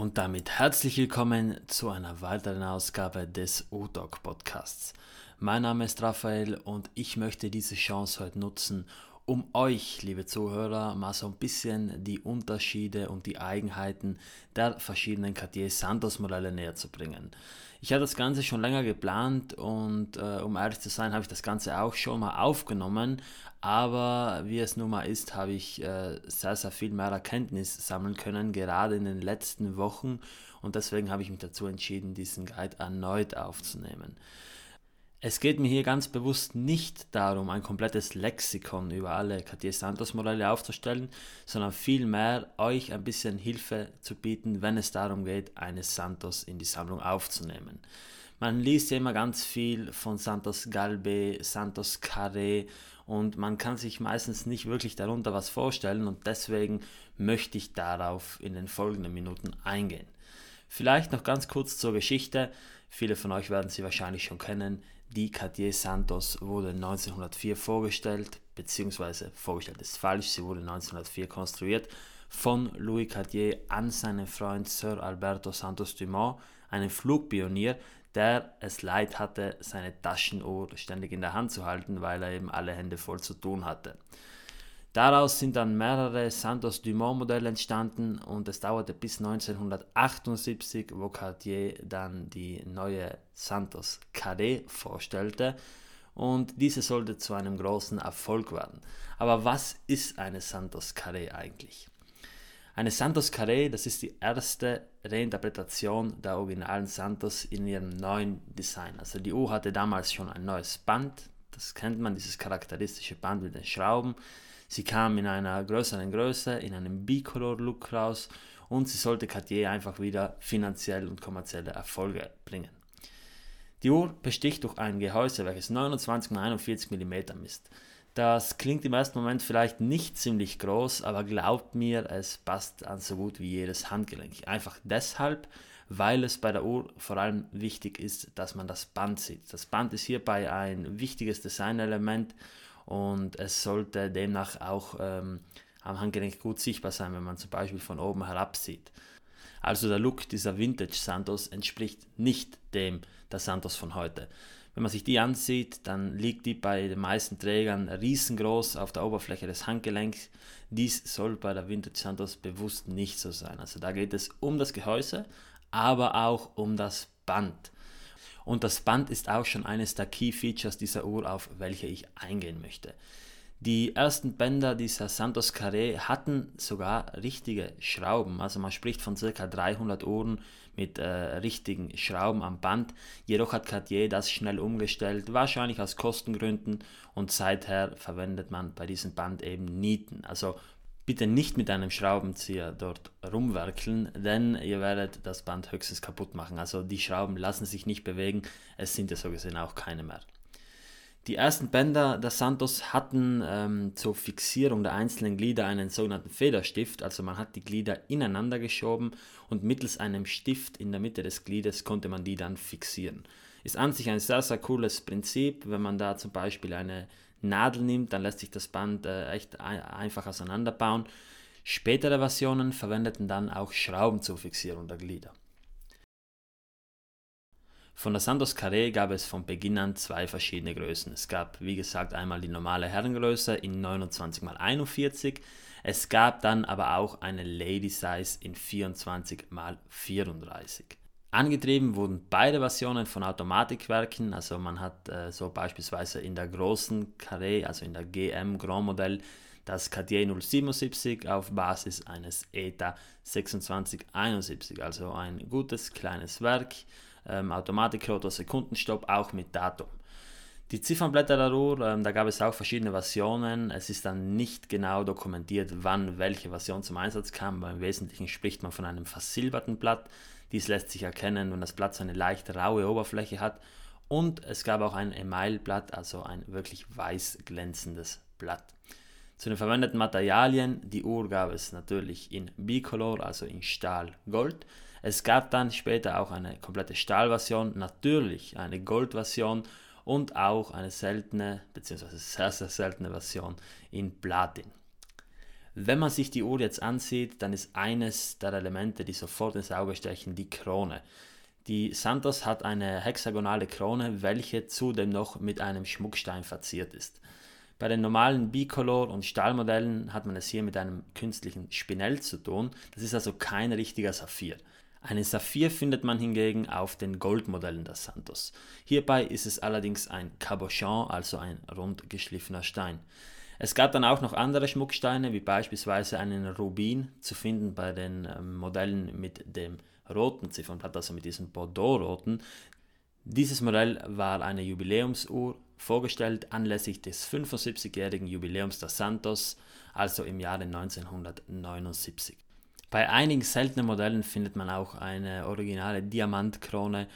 Und damit herzlich willkommen zu einer weiteren Ausgabe des U-Doc Podcasts. Mein Name ist Raphael und ich möchte diese Chance heute nutzen, um euch, liebe Zuhörer, mal so ein bisschen die Unterschiede und die Eigenheiten der verschiedenen Cartier Santos Modelle näher zu bringen. Ich hatte das Ganze schon länger geplant und äh, um ehrlich zu sein, habe ich das Ganze auch schon mal aufgenommen, aber wie es nun mal ist, habe ich äh, sehr, sehr viel mehr Erkenntnis sammeln können, gerade in den letzten Wochen und deswegen habe ich mich dazu entschieden, diesen Guide erneut aufzunehmen. Es geht mir hier ganz bewusst nicht darum, ein komplettes Lexikon über alle Cartier Santos Modelle aufzustellen, sondern vielmehr euch ein bisschen Hilfe zu bieten, wenn es darum geht, eine Santos in die Sammlung aufzunehmen. Man liest ja immer ganz viel von Santos Galbe, Santos Carré und man kann sich meistens nicht wirklich darunter was vorstellen und deswegen möchte ich darauf in den folgenden Minuten eingehen. Vielleicht noch ganz kurz zur Geschichte. Viele von euch werden sie wahrscheinlich schon kennen. Die Cartier Santos wurde 1904 vorgestellt, beziehungsweise vorgestellt ist falsch, sie wurde 1904 konstruiert von Louis Cartier an seinen Freund Sir Alberto Santos Dumont, einen Flugpionier, der es leid hatte, seine Taschenuhr ständig in der Hand zu halten, weil er eben alle Hände voll zu tun hatte. Daraus sind dann mehrere Santos Dumont Modelle entstanden und es dauerte bis 1978, wo Cartier dann die neue Santos Carré vorstellte und diese sollte zu einem großen Erfolg werden. Aber was ist eine Santos Carré eigentlich? Eine Santos Carré, das ist die erste Reinterpretation der originalen Santos in ihrem neuen Design. Also die Uhr hatte damals schon ein neues Band, das kennt man, dieses charakteristische Band mit den Schrauben. Sie kam in einer größeren Größe, in einem Bicolor-Look raus und sie sollte Cartier einfach wieder finanziell und kommerzielle Erfolge bringen. Die Uhr besticht durch ein Gehäuse, welches 29 x 41 mm misst. Das klingt im ersten Moment vielleicht nicht ziemlich groß, aber glaubt mir, es passt an so gut wie jedes Handgelenk. Einfach deshalb, weil es bei der Uhr vor allem wichtig ist, dass man das Band sieht. Das Band ist hierbei ein wichtiges Designelement und es sollte demnach auch ähm, am Handgelenk gut sichtbar sein, wenn man zum Beispiel von oben herab sieht. Also der Look dieser Vintage Santos entspricht nicht dem der Santos von heute. Wenn man sich die ansieht, dann liegt die bei den meisten Trägern riesengroß auf der Oberfläche des Handgelenks. Dies soll bei der Vintage Santos bewusst nicht so sein. Also da geht es um das Gehäuse, aber auch um das Band. Und das Band ist auch schon eines der Key Features dieser Uhr, auf welche ich eingehen möchte. Die ersten Bänder dieser Santos Carré hatten sogar richtige Schrauben, also man spricht von ca. 300 Uhren mit äh, richtigen Schrauben am Band. Jedoch hat Cartier das schnell umgestellt, wahrscheinlich aus Kostengründen und seither verwendet man bei diesem Band eben Nieten, also Bitte nicht mit einem Schraubenzieher dort rumwerkeln, denn ihr werdet das Band höchstens kaputt machen. Also die Schrauben lassen sich nicht bewegen, es sind ja so gesehen auch keine mehr. Die ersten Bänder der Santos hatten ähm, zur Fixierung der einzelnen Glieder einen sogenannten Federstift, also man hat die Glieder ineinander geschoben und mittels einem Stift in der Mitte des Gliedes konnte man die dann fixieren. Ist an sich ein sehr, sehr cooles Prinzip, wenn man da zum Beispiel eine Nadel nimmt, dann lässt sich das Band äh, echt ein, einfach auseinanderbauen. Spätere Versionen verwendeten dann auch Schrauben zur Fixierung der Glieder. Von der Santos Carré gab es von Beginn an zwei verschiedene Größen. Es gab, wie gesagt, einmal die normale Herrengröße in 29 x 41. Es gab dann aber auch eine Lady Size in 24 x 34. Angetrieben wurden beide Versionen von Automatikwerken, also man hat äh, so beispielsweise in der großen Carré, also in der GM Grand Modell, das Cartier 077 auf Basis eines ETA 2671, also ein gutes kleines Werk, ähm, Automatikrotor, Sekundenstopp, auch mit Datum. Die Ziffernblätter der Uhr, ähm, da gab es auch verschiedene Versionen. Es ist dann nicht genau dokumentiert, wann welche Version zum Einsatz kam, aber im Wesentlichen spricht man von einem versilberten Blatt. Dies lässt sich erkennen, wenn das Blatt so eine leicht raue Oberfläche hat. Und es gab auch ein Emailblatt, also ein wirklich weiß glänzendes Blatt. Zu den verwendeten Materialien, die Uhr gab es natürlich in Bicolor, also in Stahl Gold. Es gab dann später auch eine komplette Stahlversion, natürlich eine Goldversion und auch eine seltene, beziehungsweise sehr, sehr seltene Version in Platin. Wenn man sich die Uhr jetzt ansieht, dann ist eines der Elemente, die sofort ins Auge stechen, die Krone. Die Santos hat eine hexagonale Krone, welche zudem noch mit einem Schmuckstein verziert ist. Bei den normalen Bicolor- und Stahlmodellen hat man es hier mit einem künstlichen Spinell zu tun. Das ist also kein richtiger Saphir. Einen Saphir findet man hingegen auf den Goldmodellen der Santos. Hierbei ist es allerdings ein Cabochon, also ein rund geschliffener Stein. Es gab dann auch noch andere Schmucksteine, wie beispielsweise einen Rubin, zu finden bei den ähm, Modellen mit dem roten Ziffernblatt, also mit diesem Bordeaux-roten. Dieses Modell war eine Jubiläumsuhr, vorgestellt anlässlich des 75-jährigen Jubiläums der Santos, also im Jahre 1979. Bei einigen seltenen Modellen findet man auch eine originale Diamantkrone.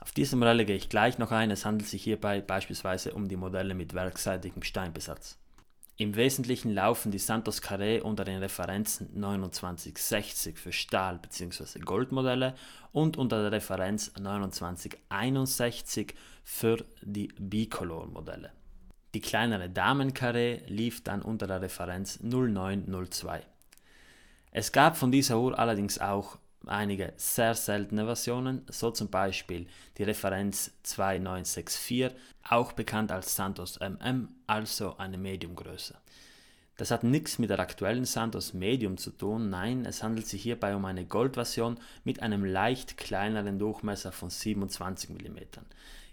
Auf diese Modelle gehe ich gleich noch ein. Es handelt sich hierbei beispielsweise um die Modelle mit werkseitigem Steinbesatz. Im Wesentlichen laufen die Santos Carré unter den Referenzen 2960 für Stahl- bzw. Goldmodelle und unter der Referenz 2961 für die Bicolor-Modelle. Die kleinere Damen-Carré lief dann unter der Referenz 0902. Es gab von dieser Uhr allerdings auch einige sehr seltene Versionen, so zum Beispiel die Referenz 2964, auch bekannt als Santos MM, also eine Mediumgröße. Das hat nichts mit der aktuellen Santos Medium zu tun, nein, es handelt sich hierbei um eine Goldversion mit einem leicht kleineren Durchmesser von 27 mm.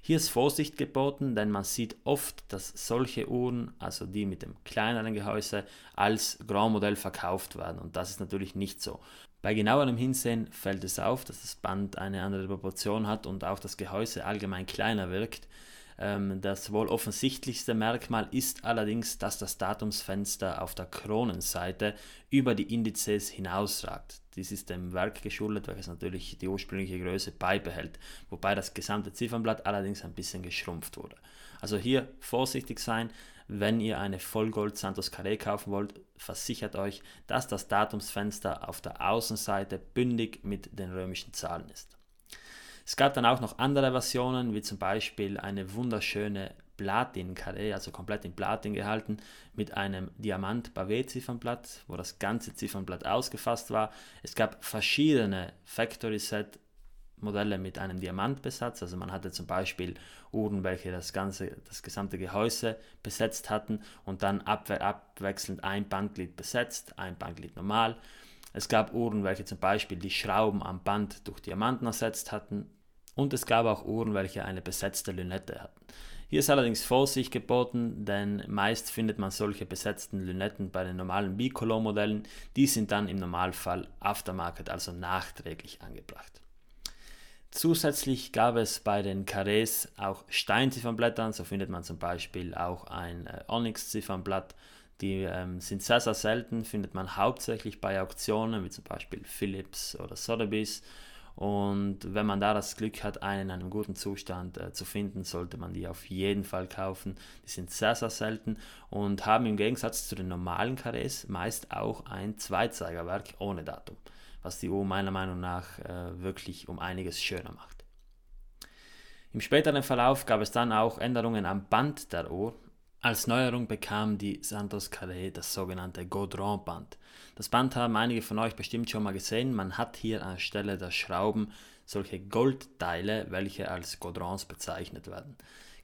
Hier ist Vorsicht geboten, denn man sieht oft, dass solche Uhren, also die mit dem kleineren Gehäuse, als Grand Modell verkauft werden und das ist natürlich nicht so. Bei genauerem Hinsehen fällt es auf, dass das Band eine andere Proportion hat und auch das Gehäuse allgemein kleiner wirkt. Ähm, das wohl offensichtlichste Merkmal ist allerdings, dass das Datumsfenster auf der Kronenseite über die Indizes hinausragt. Dies ist dem Werk geschuldet, welches natürlich die ursprüngliche Größe beibehält, wobei das gesamte Ziffernblatt allerdings ein bisschen geschrumpft wurde. Also hier vorsichtig sein, wenn ihr eine Vollgold Santos Carré kaufen wollt, versichert euch, dass das Datumsfenster auf der Außenseite bündig mit den römischen Zahlen ist. Es gab dann auch noch andere Versionen, wie zum Beispiel eine wunderschöne Platin-Karree, also komplett in Platin gehalten, mit einem Diamant-Pavé-Ziffernblatt, wo das ganze Ziffernblatt ausgefasst war. Es gab verschiedene Factory-Set Modelle mit einem Diamantbesatz. Also man hatte zum Beispiel Uhren, welche das ganze, das gesamte Gehäuse besetzt hatten und dann abwechselnd ein Bandglied besetzt, ein Bandglied normal. Es gab Uhren, welche zum Beispiel die Schrauben am Band durch Diamanten ersetzt hatten und es gab auch Uhren, welche eine besetzte Lünette hatten. Hier ist allerdings Vorsicht geboten, denn meist findet man solche besetzten Lünetten bei den normalen Bicolor-Modellen. Die sind dann im Normalfall Aftermarket, also nachträglich angebracht. Zusätzlich gab es bei den Carrés auch Steinziffernblättern, so findet man zum Beispiel auch ein äh, Onyx-Ziffernblatt. Die ähm, sind sehr, sehr selten, findet man hauptsächlich bei Auktionen, wie zum Beispiel Philips oder Sotheby's und wenn man da das Glück hat, einen in einem guten Zustand äh, zu finden, sollte man die auf jeden Fall kaufen. Die sind sehr, sehr selten und haben im Gegensatz zu den normalen Karrees meist auch ein Zweizeigerwerk ohne Datum, was die Uhr meiner Meinung nach äh, wirklich um einiges schöner macht. Im späteren Verlauf gab es dann auch Änderungen am Band der Uhr, als Neuerung bekam die Santos Carré das sogenannte Gaudron-Band. Das Band haben einige von euch bestimmt schon mal gesehen. Man hat hier anstelle der Schrauben solche Goldteile, welche als Gaudrons bezeichnet werden.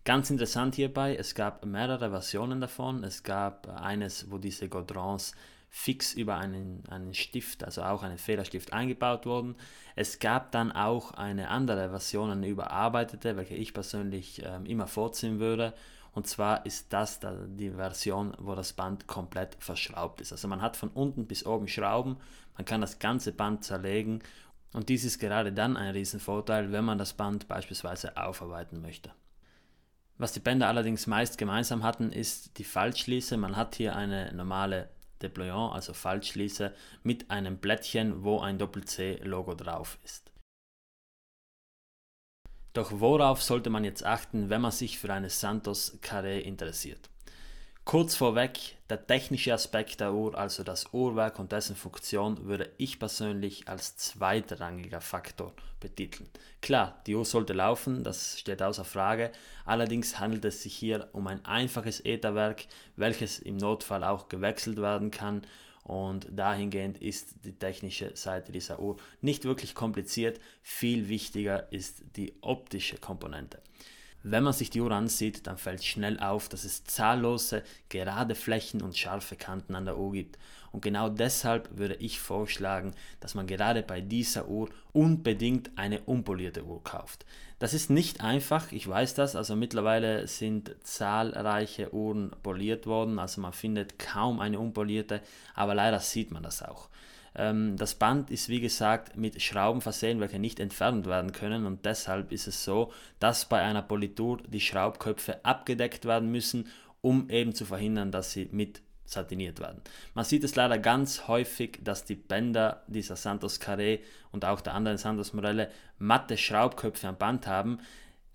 Ganz interessant hierbei, es gab mehrere Versionen davon. Es gab eines, wo diese Gaudrons fix über einen, einen Stift, also auch einen Federstift eingebaut wurden. Es gab dann auch eine andere Version, eine überarbeitete, welche ich persönlich äh, immer vorziehen würde und zwar ist das die Version, wo das Band komplett verschraubt ist. Also man hat von unten bis oben Schrauben, man kann das ganze Band zerlegen und dies ist gerade dann ein Riesenvorteil, wenn man das Band beispielsweise aufarbeiten möchte. Was die Bänder allerdings meist gemeinsam hatten, ist die Faltschließe. Man hat hier eine normale Deployant, also Faltschließe, mit einem Blättchen, wo ein Doppel-C-Logo drauf ist. Doch worauf sollte man jetzt achten, wenn man sich für eine Santos Carré interessiert? Kurz vorweg, der technische Aspekt der Uhr, also das Uhrwerk und dessen Funktion, würde ich persönlich als zweitrangiger Faktor betiteln. Klar, die Uhr sollte laufen, das steht außer Frage, allerdings handelt es sich hier um ein einfaches Ätherwerk, welches im Notfall auch gewechselt werden kann Und dahingehend ist die technische Seite dieser Uhr nicht wirklich kompliziert. Viel wichtiger ist die optische Komponente. Wenn man sich die Uhr ansieht, dann fällt schnell auf, dass es zahllose gerade Flächen und scharfe Kanten an der Uhr gibt. Und genau deshalb würde ich vorschlagen, dass man gerade bei dieser Uhr unbedingt eine unpolierte Uhr kauft. Das ist nicht einfach, ich weiß das, also mittlerweile sind zahlreiche Uhren poliert worden, also man findet kaum eine unpolierte, aber leider sieht man das auch. Ähm, das Band ist wie gesagt mit Schrauben versehen, welche nicht entfernt werden können und deshalb ist es so, dass bei einer Politur die Schraubköpfe abgedeckt werden müssen, um eben zu verhindern, dass sie mit satiniert werden. Man sieht es leider ganz häufig, dass die Bänder dieser Santos Carré und auch der anderen Santos Morelle matte Schraubköpfe am Band haben.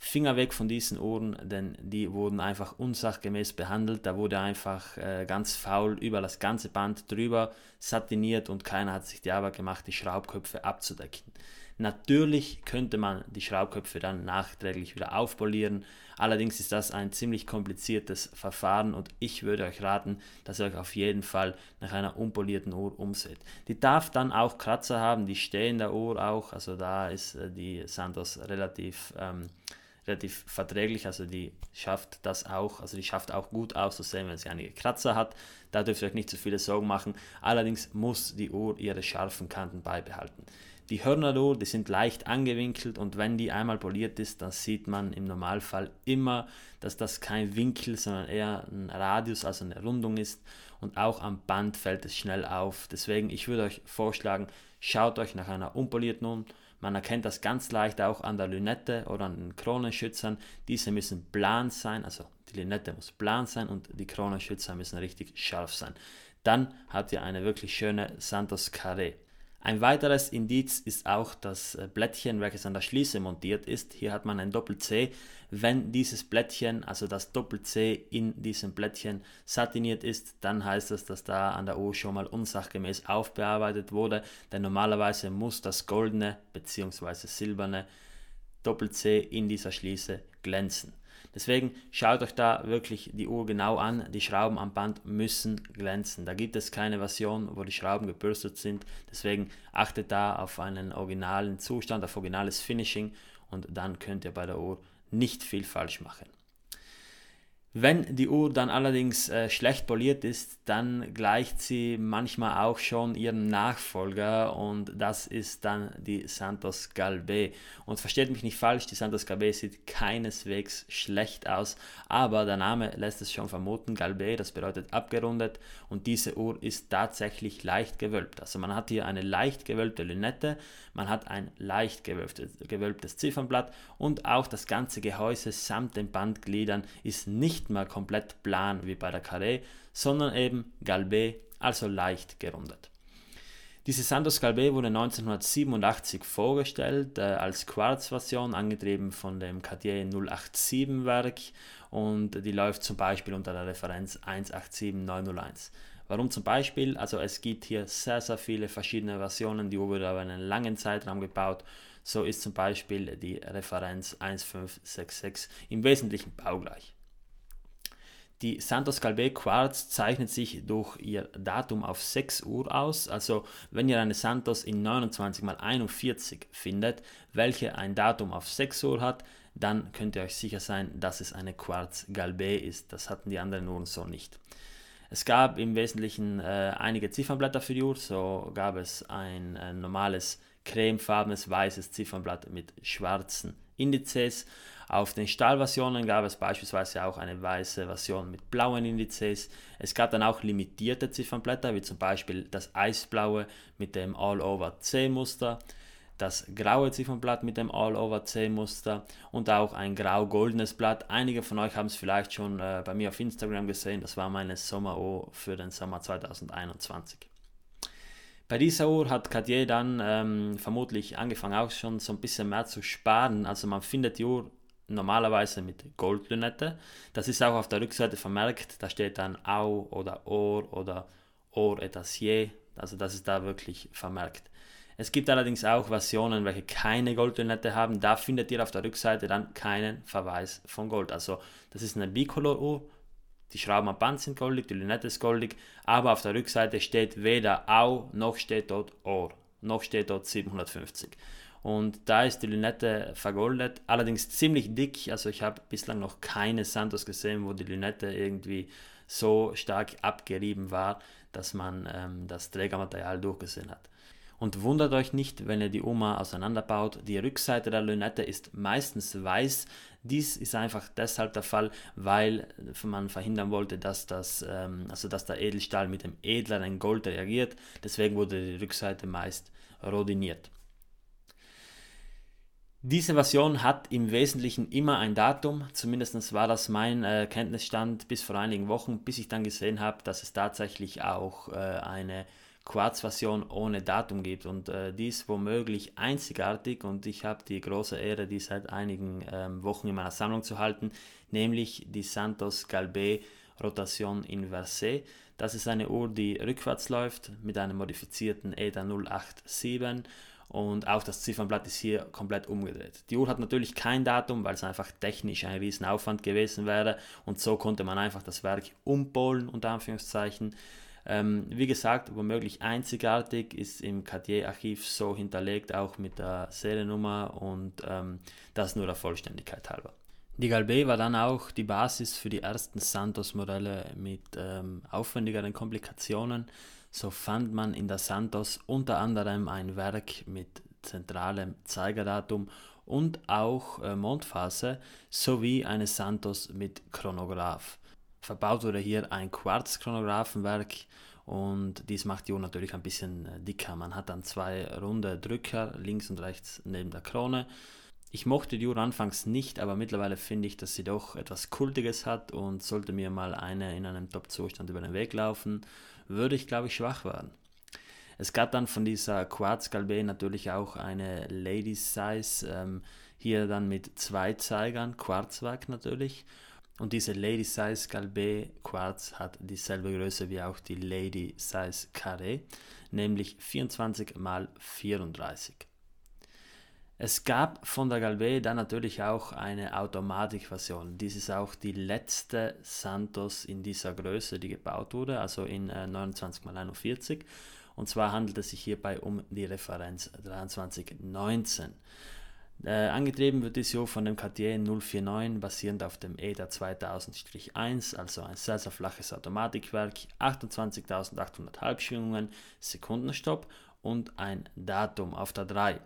Finger weg von diesen Ohren, denn die wurden einfach unsachgemäß behandelt. Da wurde einfach äh, ganz faul über das ganze Band drüber satiniert und keiner hat sich die Arbeit gemacht, die Schraubköpfe abzudecken. Natürlich könnte man die Schraubköpfe dann nachträglich wieder aufpolieren, allerdings ist das ein ziemlich kompliziertes Verfahren und ich würde euch raten, dass ihr euch auf jeden Fall nach einer unpolierten Uhr umseht. Die darf dann auch Kratzer haben, die stehen der Uhr auch, also da ist äh, die Santos relativ ähm, relativ verträglich, also die schafft das auch, also die schafft auch gut auszusehen, wenn sie einige Kratzer hat. Da dürft ihr euch nicht zu viele Sorgen machen. Allerdings muss die Uhr ihre scharfen Kanten beibehalten. Die Hörner der Uhr, die sind leicht angewinkelt und wenn die einmal poliert ist, dann sieht man im Normalfall immer, dass das kein Winkel, sondern eher ein Radius, also eine Rundung ist. Und auch am Band fällt es schnell auf. Deswegen, ich würde euch vorschlagen, schaut euch nach einer unpolierten Uhr man erkennt das ganz leicht auch an der Lünette oder an den Kronenschützern. Diese müssen plan sein, also die Lünette muss plan sein und die Kronenschützer müssen richtig scharf sein. Dann habt ihr eine wirklich schöne Santos Carré. Ein weiteres Indiz ist auch das äh, Blättchen, welches an der Schließe montiert ist. Hier hat man ein Doppel-C. Wenn dieses Blättchen, also das Doppel-C in diesem Blättchen satiniert ist, dann heißt das, dass da an der Uhr schon mal unsachgemäß aufbearbeitet wurde. Denn normalerweise muss das goldene bzw. silberne Doppel-C in dieser Schließe glänzen. Deswegen schaut euch da wirklich die Uhr genau an. Die Schrauben am Band müssen glänzen. Da gibt es keine Version, wo die Schrauben gebürstet sind. Deswegen achtet da auf einen originalen Zustand, auf originales Finishing und dann könnt ihr bei der Uhr nicht viel falsch machen. Wenn die Uhr dann allerdings äh, schlecht poliert ist, dann gleicht sie manchmal auch schon ihrem Nachfolger und das ist dann die Santos Galbe. Und versteht mich nicht falsch, die Santos Galbe sieht keineswegs schlecht aus, aber der Name lässt es schon vermuten, Galbe, das bedeutet abgerundet und diese Uhr ist tatsächlich leicht gewölbt. Also man hat hier eine leicht gewölbte Lünette, man hat ein leicht gewölbtes, gewölbtes Ziffernblatt und auch das ganze Gehäuse samt den Bandgliedern ist nicht nicht mehr komplett plan wie bei der Carré, sondern eben Galbé, also leicht gerundet. Diese Santos Galbé wurde 1987 vorgestellt äh, als Quartz-Version, angetrieben von dem Cartier 087 Werk und die läuft zum Beispiel unter der Referenz 187901. Warum zum Beispiel? Also es gibt hier sehr, sehr viele verschiedene Versionen, die wurde über einen langen Zeitraum gebaut. So ist zum Beispiel die Referenz 1566 im Wesentlichen baugleich. Die Santos Calvé Quartz zeichnet sich durch ihr Datum auf 6 Uhr aus. Also wenn ihr eine Santos in 29 x 41 findet, welche ein Datum auf 6 Uhr hat, dann könnt ihr euch sicher sein, dass es eine Quarz Galbé ist. Das hatten die anderen Uhren so nicht. Es gab im Wesentlichen äh, einige Ziffernblätter für die Uhr. So gab es ein äh, normales cremefarbenes weißes Ziffernblatt mit schwarzen Indizes auf den Stahlversionen gab es beispielsweise auch eine weiße Version mit blauen Indizes. Es gab dann auch limitierte Ziffernblätter, wie zum Beispiel das Eisblaue mit dem All-Over-C-Muster, das graue Ziffernblatt mit dem All-Over-C-Muster und auch ein grau-goldenes Blatt. Einige von euch haben es vielleicht schon äh, bei mir auf Instagram gesehen. Das war meine Sommer-O für den Sommer 2021. Bei dieser Uhr hat Cartier dann ähm, vermutlich angefangen auch schon so ein bisschen mehr zu sparen. Also man findet die Uhr normalerweise mit Goldlünette. Das ist auch auf der Rückseite vermerkt, da steht dann Au oder Or oder Or etassier, also das ist da wirklich vermerkt. Es gibt allerdings auch Versionen, welche keine Goldlünette haben, da findet ihr auf der Rückseite dann keinen Verweis von Gold. Also das ist eine Bicolor-Uhr, Die Schrauben am Band sind goldig, die Lünette ist goldig, aber auf der Rückseite steht weder Au noch steht dort Ohr, noch steht dort 750. Und da ist die Lünette vergoldet, allerdings ziemlich dick. Also ich habe bislang noch keine Santos gesehen, wo die Lünette irgendwie so stark abgerieben war, dass man ähm, das Trägermaterial durchgesehen hat. Und wundert euch nicht, wenn ihr die Oma auseinanderbaut. Die Rückseite der Lünette ist meistens weiß. Dies ist einfach deshalb der Fall, weil man verhindern wollte, dass, das, ähm, also dass der Edelstahl mit dem edleren Gold reagiert. Deswegen wurde die Rückseite meist rodiniert. Diese Version hat im Wesentlichen immer ein Datum, zumindest war das mein äh, Kenntnisstand bis vor einigen Wochen, bis ich dann gesehen habe, dass es tatsächlich auch äh, eine Quarz-Version ohne Datum gibt. Und äh, dies womöglich einzigartig und ich habe die große Ehre, die seit einigen ähm, Wochen in meiner Sammlung zu halten, nämlich die Santos Galbe Rotation Inversée. Das ist eine Uhr, die rückwärts läuft mit einem modifizierten EDA 087 und auch das Ziffernblatt ist hier komplett umgedreht. Die Uhr hat natürlich kein Datum, weil es einfach technisch ein Riesenaufwand gewesen wäre und so konnte man einfach das Werk umpolen, unter Anführungszeichen. Ähm, wie gesagt, womöglich einzigartig, ist im Cartier-Archiv so hinterlegt, auch mit der Seriennummer und ähm, das nur der Vollständigkeit halber. Die Galbe war dann auch die Basis für die ersten Santos-Modelle mit ähm, aufwendigeren Komplikationen so fand man in der Santos unter anderem ein Werk mit zentralem Zeigerdatum und auch äh, Mondphase sowie eine Santos mit Chronograph. Verbaut wurde hier ein Quarz-Chronographenwerk und dies macht die Uhr natürlich ein bisschen äh, dicker. Man hat dann zwei runde Drücker links und rechts neben der Krone. Ich mochte die Uhr anfangs nicht, aber mittlerweile finde ich, dass sie doch etwas Kultiges hat und sollte mir mal eine in einem Top-Zustand über den Weg laufen, würde ich, glaube ich, schwach werden. Es gab dann von dieser Quartz Galbe natürlich auch eine Ladies Size, ähm, hier dann mit zwei Zeigern, Quarzwerk natürlich. Und diese Lady Size Galbe Quarz hat dieselbe Größe wie auch die Lady Size Carré, nämlich 24 x 34. Es gab von der Galve dann natürlich auch eine Automatikversion. Dies ist auch die letzte Santos in dieser Größe, die gebaut wurde, also in äh, 29 x 41. Und zwar handelt es sich hierbei um die Referenz 2319. Äh, angetrieben wird diese von dem Cartier 049 basierend auf dem EDA 2000-1, also ein sehr, sehr flaches Automatikwerk, 28.800 Halbschwingungen, Sekundenstopp und ein Datum auf der 3.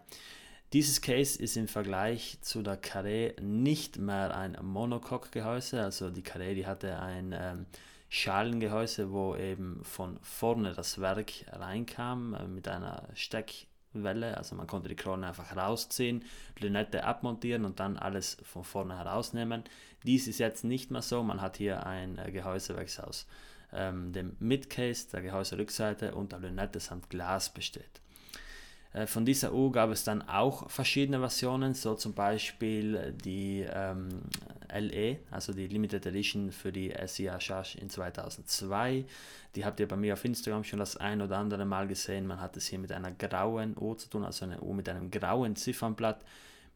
Dieses Case ist im Vergleich zu der Carré nicht mehr ein Monocoque-Gehäuse, also die Carré die hatte ein ähm, Schalengehäuse, wo eben von vorne das Werk reinkam äh, mit einer Steckwelle, also man konnte die Krone einfach rausziehen, Lünette abmontieren und dann alles von vorne herausnehmen. Dies ist jetzt nicht mehr so, man hat hier ein äh, Gehäusewerk aus ähm, dem Midcase, der Gehäuserückseite und der Lünette samt Glas besteht. Äh, von dieser Uhr gab es dann auch verschiedene Versionen, so zum Beispiel die ähm, LE, also die Limited Edition für die SIA Charge in 2002. Die habt ihr bei mir auf Instagram schon das ein oder andere Mal gesehen. Man hat es hier mit einer grauen Uhr zu tun, also eine Uhr mit einem grauen Ziffernblatt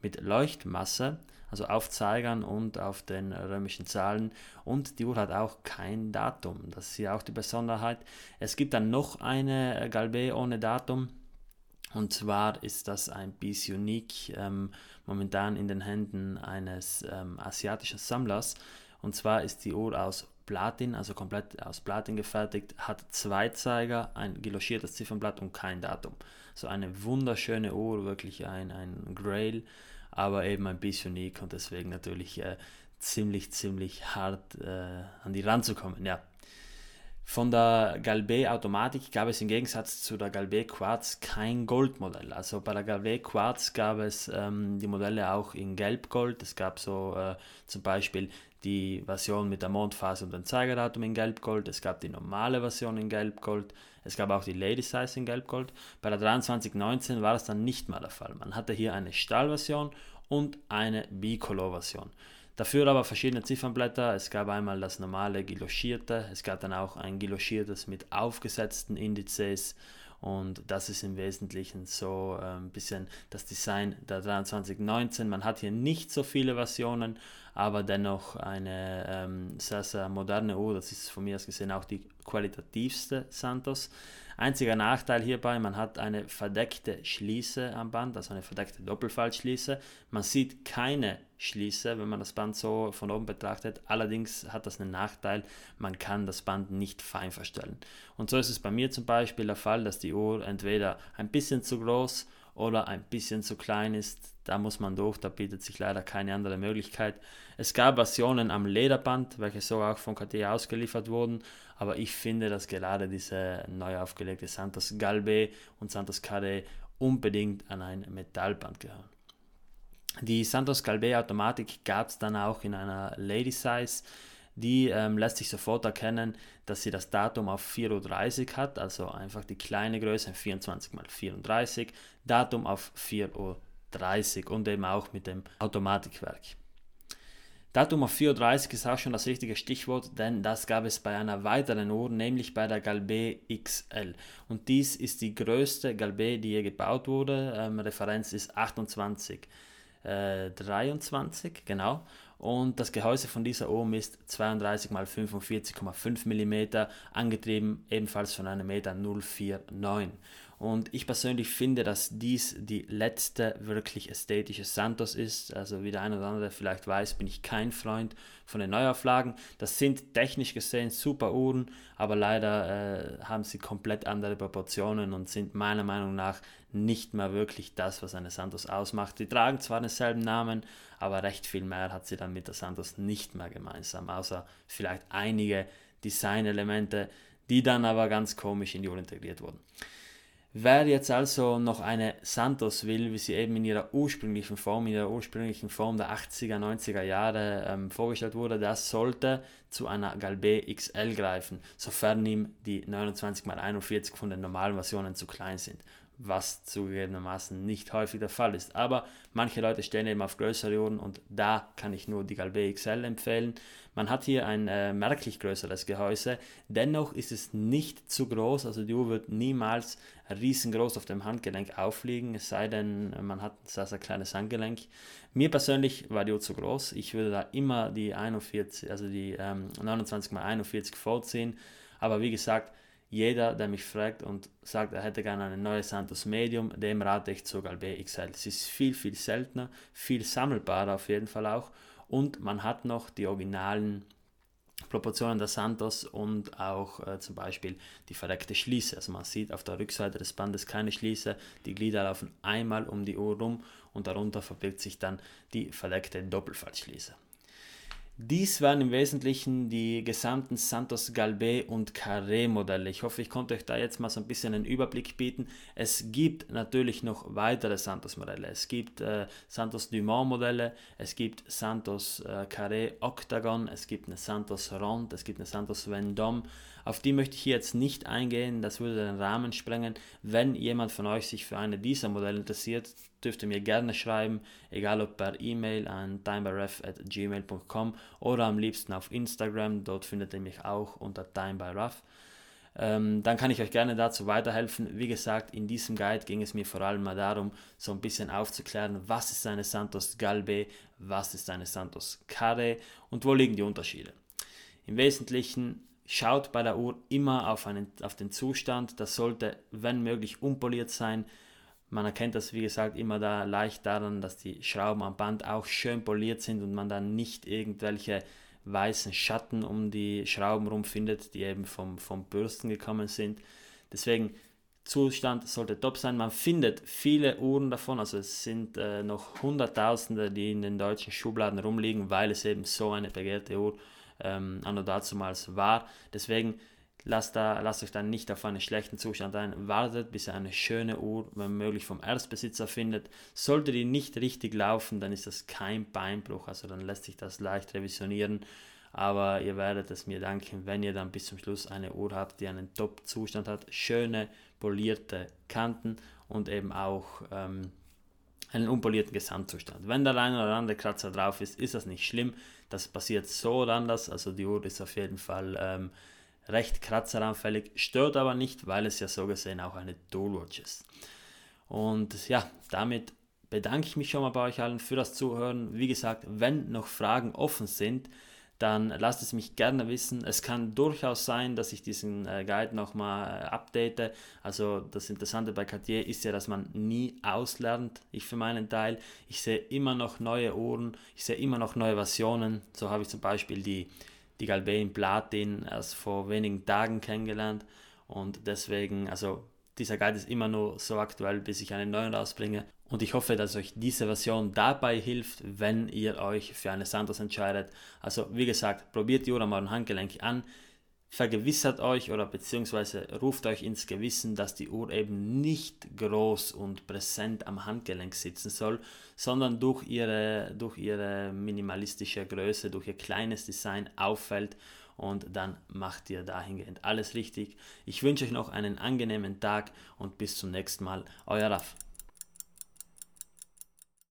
mit Leuchtmasse, also auf Zeigern und auf den römischen Zahlen. Und die Uhr hat auch kein Datum. Das ist hier auch die Besonderheit. Es gibt dann noch eine Galbe ohne Datum. Und zwar ist das ein Piece Unique, ähm, momentan in den Händen eines ähm, asiatischen Sammlers. Und zwar ist die Uhr aus Platin, also komplett aus Platin gefertigt, hat zwei Zeiger, ein geloschiertes Ziffernblatt und kein Datum. So eine wunderschöne Uhr, wirklich ein, ein Grail, aber eben ein bisschen unique und deswegen natürlich äh, ziemlich, ziemlich hart äh, an die ranzukommen. Ja, von der Galbe Automatik gab es im Gegensatz zu der Galbe Quartz kein Goldmodell. Also bei der Galbe Quartz gab es ähm, die Modelle auch in Gelbgold. Es gab so äh, zum Beispiel die Version mit der Mondphase und dem Zeigerdatum in Gelbgold. Es gab die normale Version in Gelbgold. Es gab auch die Lady Size in Gelbgold. Bei der 2319 war das dann nicht mehr der Fall. Man hatte hier eine Stahlversion und eine Bicolor-Version. Dafür aber verschiedene Ziffernblätter. Es gab einmal das normale Giloschierte, es gab dann auch ein Giloschiertes mit aufgesetzten Indizes und das ist im Wesentlichen so ein bisschen das Design der 2319. Man hat hier nicht so viele Versionen, aber dennoch eine ähm, sehr, sehr moderne Uhr. Das ist von mir aus gesehen auch die qualitativste Santos. Einziger Nachteil hierbei, man hat eine verdeckte Schließe am Band, also eine verdeckte Doppelfaltschließe. Man sieht keine Schließe, wenn man das Band so von oben betrachtet. Allerdings hat das einen Nachteil, man kann das Band nicht fein verstellen. Und so ist es bei mir zum Beispiel der Fall, dass die Uhr entweder ein bisschen zu groß oder ein bisschen zu klein ist. Da muss man durch, da bietet sich leider keine andere Möglichkeit. Es gab Versionen am Lederband, welche so auch von KT ausgeliefert wurden, aber ich finde, dass gerade diese neu aufgelegte Santos Galbe und Santos Carre unbedingt an ein Metallband gehören. Die Santos Galbe Automatik gab es dann auch in einer Lady Size. Die ähm, lässt sich sofort erkennen, dass sie das Datum auf 4.30 Uhr hat, also einfach die kleine Größe 24 x 34, Datum auf 4.30 Uhr und eben auch mit dem Automatikwerk. Datum auf 4.30 ist auch schon das richtige Stichwort, denn das gab es bei einer weiteren Uhr, nämlich bei der Galbe XL. Und dies ist die größte Galbe, die je gebaut wurde. Ähm, Referenz ist 28, äh, 23, genau. Und das Gehäuse von dieser Uhr misst 32 x 45,5 mm, angetrieben ebenfalls von einem Meter 049. Und ich persönlich finde, dass dies die letzte wirklich ästhetische Santos ist. Also wie der eine oder andere vielleicht weiß, bin ich kein Freund von den Neuauflagen. Das sind technisch gesehen super Uhren, aber leider äh, haben sie komplett andere Proportionen und sind meiner Meinung nach nicht mehr wirklich das, was eine Santos ausmacht. Die tragen zwar denselben Namen, aber recht viel mehr hat sie dann mit der Santos nicht mehr gemeinsam, außer vielleicht einige Designelemente, die dann aber ganz komisch in die Uhr integriert wurden. Wer jetzt also noch eine Santos will, wie sie eben in ihrer ursprünglichen Form, in ihrer ursprünglichen Form der 80er, 90er Jahre ähm, vorgestellt wurde, das sollte zu einer Galbe XL greifen, sofern ihm die 29x41 von den normalen Versionen zu klein sind was zugegebenermaßen nicht häufig der Fall ist. Aber manche Leute stehen eben auf größere Uhren und da kann ich nur die Galbe XL empfehlen. Man hat hier ein äh, merklich größeres Gehäuse, dennoch ist es nicht zu groß, also die Uhr wird niemals riesengroß auf dem Handgelenk aufliegen, es sei denn, man hat ein sehr, kleines Handgelenk. Mir persönlich war die Uhr zu groß, ich würde da immer die 41, also die ähm, 29 x 41 vorziehen, aber wie gesagt, jeder, der mich fragt und sagt, er hätte gerne eine neue Santos Medium, dem rate ich zur Galbe XL. Es ist viel, viel seltener, viel sammelbarer auf jeden Fall auch und man hat noch die originalen Proportionen der Santos und auch äh, zum Beispiel die verdeckte Schließe. Also man sieht auf der Rückseite des Bandes keine Schließe, die Glieder laufen einmal um die Uhr rum und darunter verbirgt sich dann die verdeckte Doppelfaltschließe. Dies waren im Wesentlichen die gesamten Santos Galbe und Carré Modelle. Ich hoffe, ich konnte euch da jetzt mal so ein bisschen einen Überblick bieten. Es gibt natürlich noch weitere Santos Modelle. Es gibt äh, Santos Dumont Modelle, es gibt Santos äh, Carré Octagon, es gibt eine Santos Ronde, es gibt eine Santos Vendôme. Auf die möchte ich hier jetzt nicht eingehen, das würde den Rahmen sprengen. Wenn jemand von euch sich für eine dieser Modelle interessiert, dürft ihr mir gerne schreiben, egal ob per E-Mail an timebyref.gmail.com oder am liebsten auf Instagram, dort findet ihr mich auch unter timebyref. Ähm, dann kann ich euch gerne dazu weiterhelfen. Wie gesagt, in diesem Guide ging es mir vor allem mal darum, so ein bisschen aufzuklären, was ist eine Santos Galbe, was ist eine Santos Carre und wo liegen die Unterschiede. Im Wesentlichen Schaut bei der Uhr immer auf, einen, auf den Zustand. Das sollte, wenn möglich, unpoliert sein. Man erkennt das, wie gesagt, immer da leicht daran, dass die Schrauben am Band auch schön poliert sind und man dann nicht irgendwelche weißen Schatten um die Schrauben rum findet, die eben vom, vom Bürsten gekommen sind. Deswegen Zustand sollte top sein. Man findet viele Uhren davon, also es sind äh, noch Hunderttausende, die in den deutschen Schubladen rumliegen, weil es eben so eine begehrte Uhr ist ähm, anno dazumals war. Deswegen lasst, da, lasst euch dann nicht auf einen schlechten Zustand ein. Wartet, bis ihr eine schöne Uhr, wenn möglich, vom Erstbesitzer findet. Sollte die nicht richtig laufen, dann ist das kein Beinbruch, also dann lässt sich das leicht revisionieren. Aber ihr werdet es mir danken, wenn ihr dann bis zum Schluss eine Uhr habt, die einen Top-Zustand hat. Schöne, polierte Kanten und eben auch ähm, einen unpolierten Gesamtzustand. Wenn der eine oder andere Kratzer drauf ist, ist das nicht schlimm. Das passiert so oder anders. Also die Uhr ist auf jeden Fall ähm, recht kratzeranfällig, stört aber nicht, weil es ja so gesehen auch eine Dual Watch ist. Und ja, damit bedanke ich mich schon mal bei euch allen für das Zuhören. Wie gesagt, wenn noch Fragen offen sind, dann lasst es mich gerne wissen. Es kann durchaus sein, dass ich diesen äh, Guide nochmal äh, update. Also das Interessante bei Cartier ist ja, dass man nie auslernt. Ich für meinen Teil, ich sehe immer noch neue Uhren, ich sehe immer noch neue Versionen. So habe ich zum Beispiel die, die Galbain Platin erst vor wenigen Tagen kennengelernt. Und deswegen, also dieser Guide ist immer nur so aktuell, bis ich einen neuen rausbringe. Und ich hoffe, dass euch diese Version dabei hilft, wenn ihr euch für eine Santos entscheidet. Also wie gesagt, probiert die Uhr am euren Handgelenk an, vergewissert euch oder beziehungsweise ruft euch ins Gewissen, dass die Uhr eben nicht groß und präsent am Handgelenk sitzen soll, sondern durch ihre, durch ihre minimalistische Größe, durch ihr kleines Design auffällt und dann macht ihr dahingehend alles richtig. Ich wünsche euch noch einen angenehmen Tag und bis zum nächsten Mal. Euer Raff.